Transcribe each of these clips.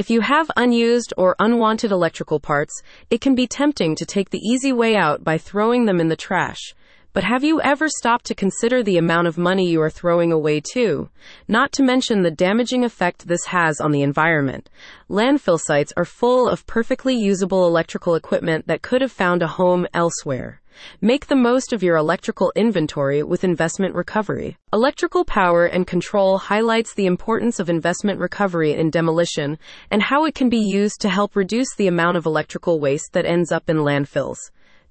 If you have unused or unwanted electrical parts, it can be tempting to take the easy way out by throwing them in the trash. But have you ever stopped to consider the amount of money you are throwing away too? Not to mention the damaging effect this has on the environment. Landfill sites are full of perfectly usable electrical equipment that could have found a home elsewhere. Make the most of your electrical inventory with investment recovery. Electrical power and control highlights the importance of investment recovery in demolition and how it can be used to help reduce the amount of electrical waste that ends up in landfills.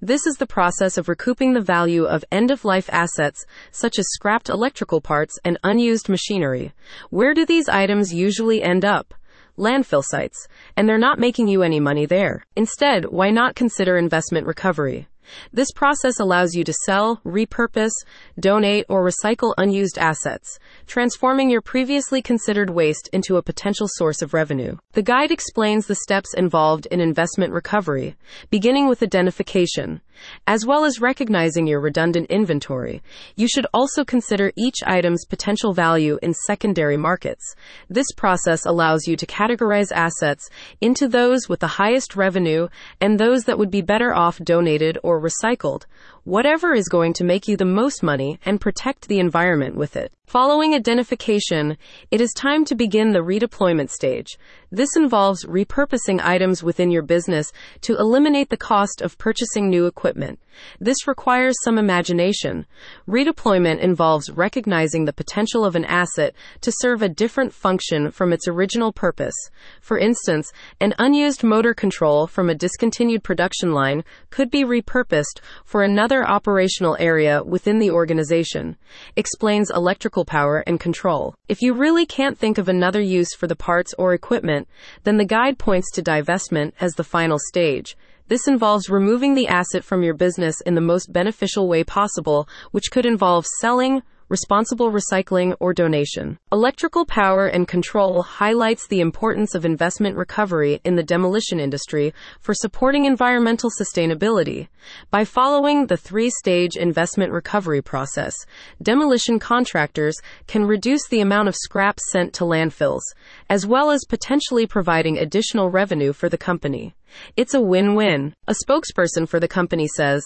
This is the process of recouping the value of end of life assets, such as scrapped electrical parts and unused machinery. Where do these items usually end up? Landfill sites, and they're not making you any money there. Instead, why not consider investment recovery? This process allows you to sell, repurpose, donate, or recycle unused assets, transforming your previously considered waste into a potential source of revenue. The guide explains the steps involved in investment recovery, beginning with identification. As well as recognizing your redundant inventory, you should also consider each item's potential value in secondary markets. This process allows you to categorize assets into those with the highest revenue and those that would be better off donated or recycled, whatever is going to make you the most money and protect the environment with it. Following identification, it is time to begin the redeployment stage. This involves repurposing items within your business to eliminate the cost of purchasing new equipment. This requires some imagination. Redeployment involves recognizing the potential of an asset to serve a different function from its original purpose. For instance, an unused motor control from a discontinued production line could be repurposed for another operational area within the organization. Explains electrical power and control. If you really can't think of another use for the parts or equipment, then the guide points to divestment as the final stage. This involves removing the asset from your business in the most beneficial way possible, which could involve selling, responsible recycling, or donation. Electrical power and control highlights the importance of investment recovery in the demolition industry for supporting environmental sustainability. By following the three stage investment recovery process, demolition contractors can reduce the amount of scrap sent to landfills, as well as potentially providing additional revenue for the company. It's a win win. A spokesperson for the company says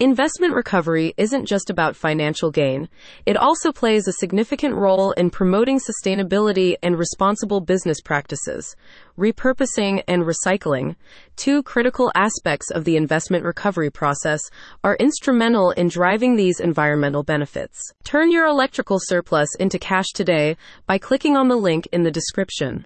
investment recovery isn't just about financial gain, it also plays a significant role in promoting sustainability and responsible business practices. Repurposing and recycling, two critical aspects of the investment recovery process, are instrumental in driving these environmental benefits. Turn your electrical surplus into cash today by clicking on the link in the description.